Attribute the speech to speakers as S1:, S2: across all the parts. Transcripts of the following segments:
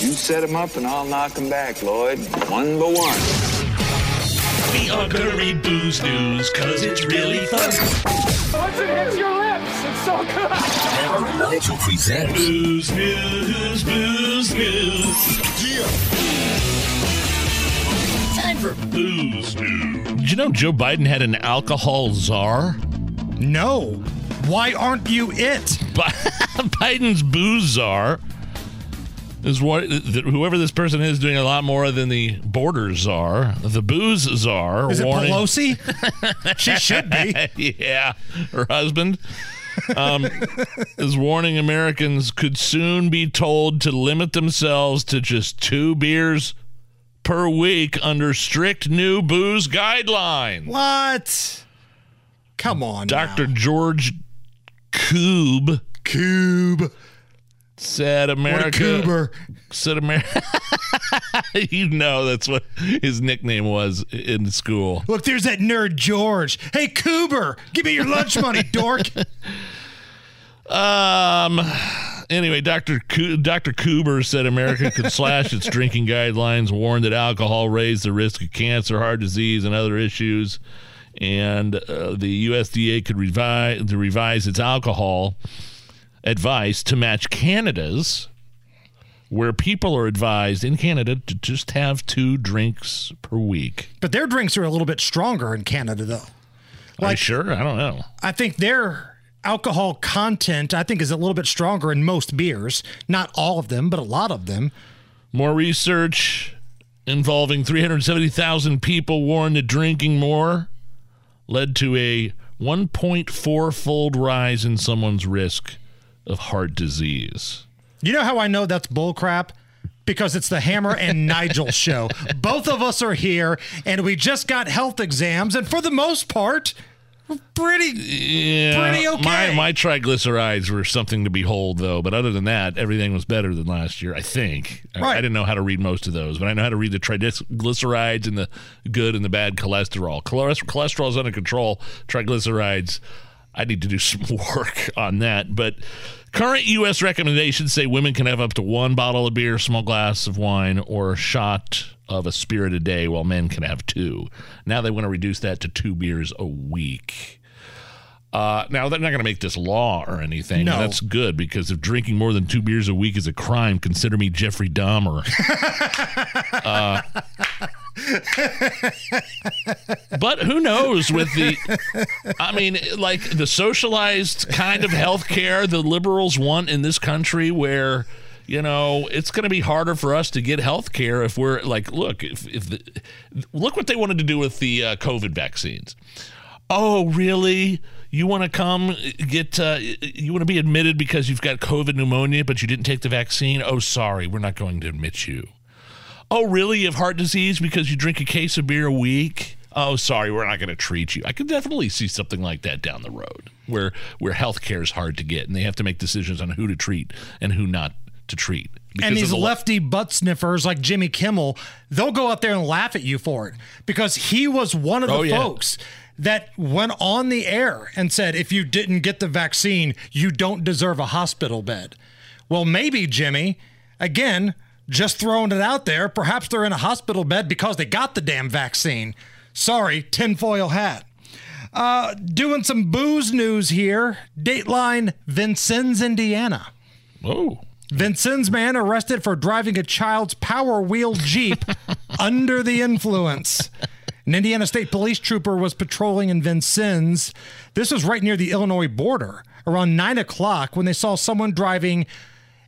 S1: You set 'em up and I'll knock 'em back, Lloyd. One by one.
S2: We are gonna read booze news, cause it's really fun.
S3: Once it hits your lips, it's so good.
S4: Hammer and Nigel presents
S2: Booze news, booze news. Time for booze news.
S5: Did you know Joe Biden had an alcohol czar?
S6: No. Why aren't you it?
S5: Biden's booze czar is what whoever this person is doing a lot more than the border czar, the booze czar.
S6: Is it Pelosi? she should be.
S5: yeah, her husband um, is warning Americans could soon be told to limit themselves to just two beers per week under strict new booze guidelines.
S6: What? Come on.
S5: Dr.
S6: now.
S5: George Koob
S6: Coob.
S5: Said America said America you know that's what his nickname was in school.
S6: Look, there's that nerd George. Hey, Coober, give me your lunch money, dork.
S5: Um. Anyway, Dr. Coo- Dr. Coober said America could slash its drinking guidelines, warned that alcohol raised the risk of cancer, heart disease, and other issues, and uh, the USDA could revise to revise its alcohol advice to match Canada's, where people are advised in Canada to just have two drinks per week.
S6: But their drinks are a little bit stronger in Canada, though.
S5: Are you sure? I don't know.
S6: I think their alcohol content, I think, is a little bit stronger in most beers. Not all of them, but a lot of them.
S5: More research involving 370,000 people warned that drinking more led to a 1.4 fold rise in someone's risk of heart disease.
S6: You know how I know that's bullcrap? Because it's the Hammer and Nigel show. Both of us are here, and we just got health exams, and for the most part, we're pretty.
S5: Yeah,
S6: Pretty okay.
S5: My, my triglycerides were something to behold, though. But other than that, everything was better than last year, I think. I- I, didn't know how to read most of those, but I know how to read the triglycerides and the good and the bad cholesterol. Cholesterol is under control. Triglycerides, I need to do some work on that. But current U.S. recommendations say women can have up to one bottle of beer, small glass of wine, or a shot of a spirit a day, while men can have two. Now they want to reduce that to two beers a week. Uh, now they're not going to make this law or anything.
S6: No.
S5: That's good because if drinking more than two beers a week is a crime, consider me Jeffrey Dahmer. uh, but who knows with the, I mean, like the socialized kind of health care the liberals want in this country where. You know, it's going to be harder for us to get health care if we're like, look, if, if the, look what they wanted to do with the uh, COVID vaccines. Oh, really? You want to come get, uh, you want to be admitted because you've got COVID pneumonia, but you didn't take the vaccine? Oh, sorry, we're not going to admit you. Oh, really? You have heart disease because you drink a case of beer a week? Oh, sorry, we're not going to treat you. I could definitely see something like that down the road where, where health care is hard to get and they have to make decisions on who to treat and who not to treat. because
S6: And these
S5: the
S6: lefty butt sniffers like Jimmy Kimmel, they'll go out there and laugh at you for it because he was one of the
S5: Oh, yeah.
S6: folks that went on the air and said, if you didn't get the vaccine, you don't deserve a hospital bed. Well, maybe, Jimmy, again, just throwing it out there, perhaps they're in a hospital bed because they got the damn vaccine. Sorry, tinfoil hat. Uh, doing some booze news here. Dateline, Vincennes, Indiana.
S5: Oh.
S6: Vincennes man arrested for driving a child's Power Wheel Jeep under the influence. An Indiana State Police trooper was patrolling in Vincennes. This was right near the Illinois border around nine o'clock when they saw someone driving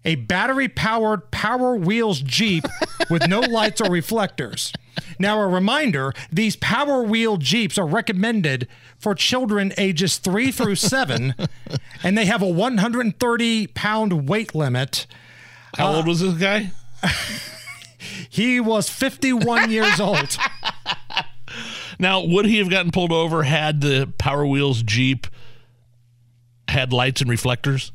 S6: a battery powered Power Wheels Jeep with no lights or reflectors. Now, a reminder these Power Wheel Jeeps are recommended for children ages three through seven, and they have a 130 pound weight limit.
S5: How old was this guy?
S6: He was 51 years old.
S5: Now, would he have gotten pulled over had the Power Wheels Jeep had lights and reflectors?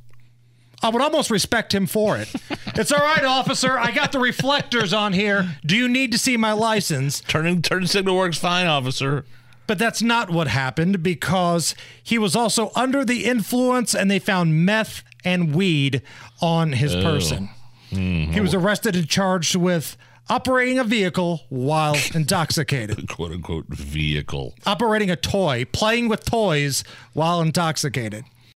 S6: I would almost respect him for it. It's all right, officer. I got the reflectors on here. Do you need to see my license?
S5: Turning turn signal works fine, officer.
S6: But that's not what happened because he was also under the influence and they found meth and weed on his person. Mm-hmm. He was arrested and charged with operating a vehicle while intoxicated,
S5: quote unquote vehicle.
S6: operating a toy, playing with toys while intoxicated.